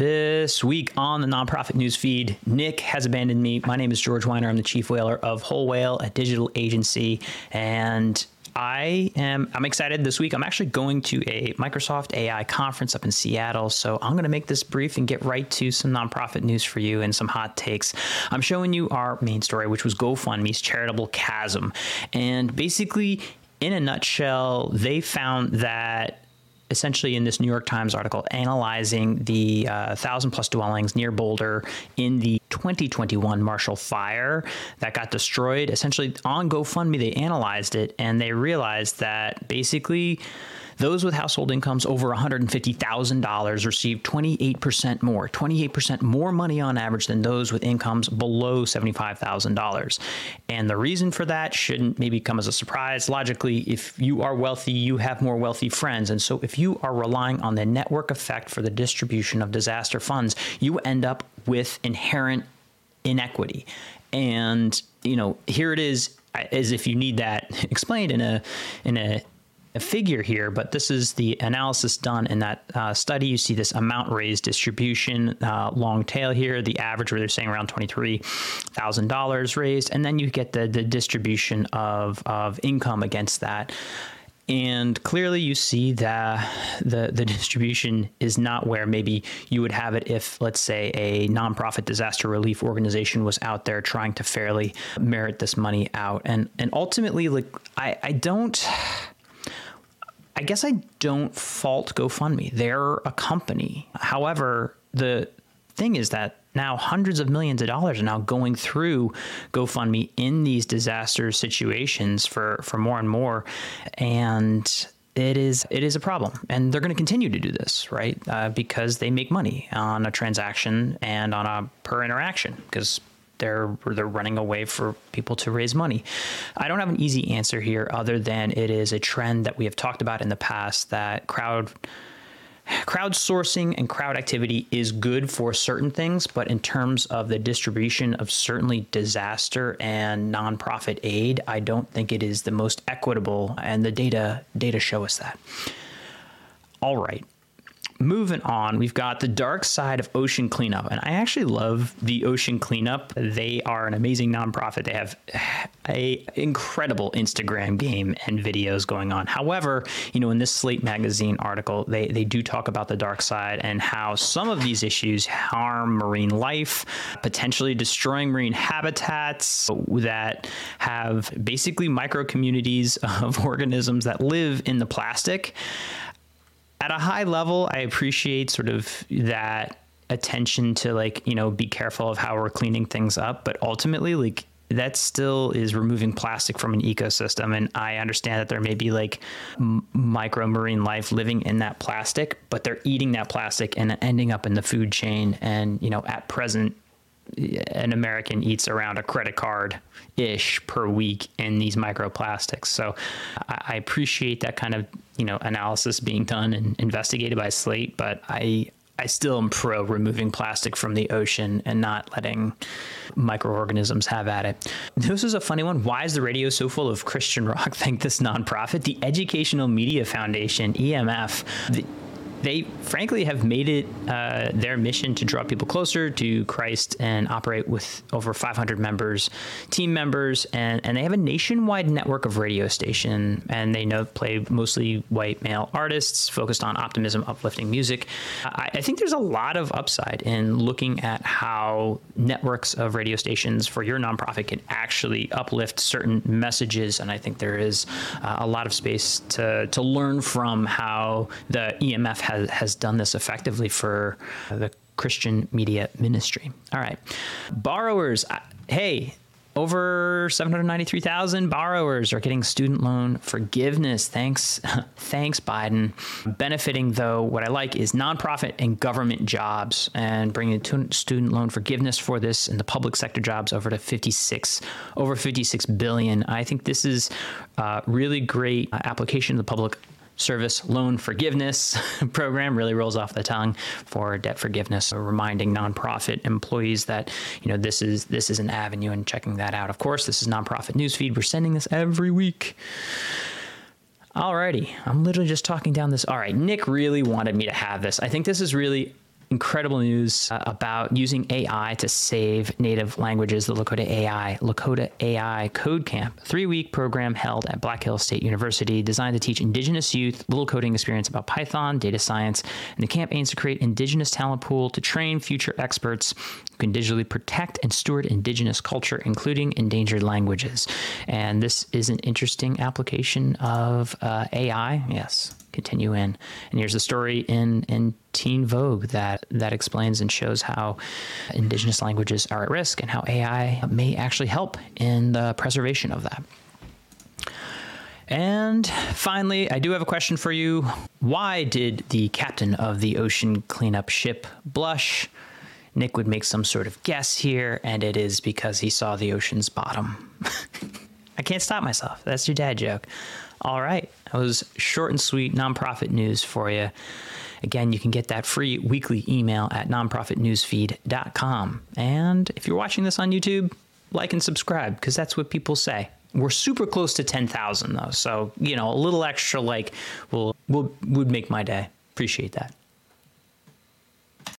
This week on the nonprofit news feed, Nick has abandoned me. My name is George Weiner. I'm the chief whaler of Whole Whale, a digital agency, and I am I'm excited this week. I'm actually going to a Microsoft AI conference up in Seattle, so I'm going to make this brief and get right to some nonprofit news for you and some hot takes. I'm showing you our main story, which was GoFundMe's charitable chasm, and basically, in a nutshell, they found that essentially in this New York Times article analyzing the uh, thousand plus dwellings near Boulder in the 2021 Marshall Fire that got destroyed. Essentially, on GoFundMe, they analyzed it and they realized that basically those with household incomes over $150,000 received 28% more, 28% more money on average than those with incomes below $75,000. And the reason for that shouldn't maybe come as a surprise. Logically, if you are wealthy, you have more wealthy friends. And so if you are relying on the network effect for the distribution of disaster funds, you end up with inherent inequity. And, you know, here it is as if you need that explained in a in a figure here, but this is the analysis done in that uh, study. You see this amount raised distribution, uh, long tail here, the average where they're saying around $23,000 raised, and then you get the, the distribution of, of income against that. And clearly, you see that the, the distribution is not where maybe you would have it if, let's say, a nonprofit disaster relief organization was out there trying to fairly merit this money out. And and ultimately, like I, I don't I guess I don't fault GoFundMe. They're a company. However, the thing is that now hundreds of millions of dollars are now going through GoFundMe in these disaster situations for, for more and more. And it is it is a problem, and they're going to continue to do this, right? Uh, because they make money on a transaction and on a per interaction. Because they're they're running away for people to raise money. I don't have an easy answer here other than it is a trend that we have talked about in the past that crowd crowdsourcing and crowd activity is good for certain things, but in terms of the distribution of certainly disaster and nonprofit aid, I don't think it is the most equitable and the data data show us that. All right moving on, we've got the dark side of Ocean Cleanup. And I actually love the Ocean Cleanup. They are an amazing nonprofit. They have a incredible Instagram game and videos going on. However, you know, in this Slate magazine article, they, they do talk about the dark side and how some of these issues harm marine life, potentially destroying marine habitats that have basically micro communities of organisms that live in the plastic at a high level, I appreciate sort of that attention to like, you know, be careful of how we're cleaning things up. But ultimately, like, that still is removing plastic from an ecosystem. And I understand that there may be like m- micro marine life living in that plastic, but they're eating that plastic and ending up in the food chain. And, you know, at present, an American eats around a credit card ish per week in these microplastics. So I, appreciate that kind of you know analysis being done and investigated by Slate, but I I still am pro removing plastic from the ocean and not letting microorganisms have at it. This is a funny one. Why is the radio so full of Christian rock? Thank this nonprofit, the Educational Media Foundation, EMF. The, they frankly have made it uh, their mission to draw people closer to Christ and operate with over 500 members, team members, and, and they have a nationwide network of radio station. And they know play mostly white male artists focused on optimism, uplifting music. I, I think there's a lot of upside in looking at how networks of radio stations for your nonprofit can actually uplift certain messages. And I think there is uh, a lot of space to to learn from how the EMF has, has done this effectively for the Christian media ministry. All right. Borrowers, hey, over 793,000 borrowers are getting student loan forgiveness. Thanks, thanks, Biden. Benefiting, though, what I like is nonprofit and government jobs and bringing student loan forgiveness for this and the public sector jobs over to 56, over 56 billion. I think this is uh, really great application of the public service loan forgiveness program really rolls off the tongue for debt forgiveness so reminding nonprofit employees that you know this is this is an avenue and checking that out of course this is nonprofit newsfeed we're sending this every week Alrighty, I'm literally just talking down this. All right, Nick really wanted me to have this. I think this is really incredible news uh, about using AI to save native languages. The Lakota AI Lakota AI Code Camp, three week program held at Black Hills State University, designed to teach Indigenous youth little coding experience about Python, data science, and the camp aims to create Indigenous talent pool to train future experts who can digitally protect and steward Indigenous culture, including endangered languages. And this is an interesting application of uh, AI. Yes, continue in. And here's a story in in Teen Vogue that that explains and shows how indigenous languages are at risk and how AI may actually help in the preservation of that. And finally, I do have a question for you. Why did the captain of the ocean cleanup ship blush? Nick would make some sort of guess here, and it is because he saw the ocean's bottom. Can't stop myself. That's your dad joke. All right. That was short and sweet nonprofit news for you. Again, you can get that free weekly email at nonprofitnewsfeed.com. And if you're watching this on YouTube, like and subscribe because that's what people say. We're super close to 10,000 though. So, you know, a little extra like will will would make my day. Appreciate that.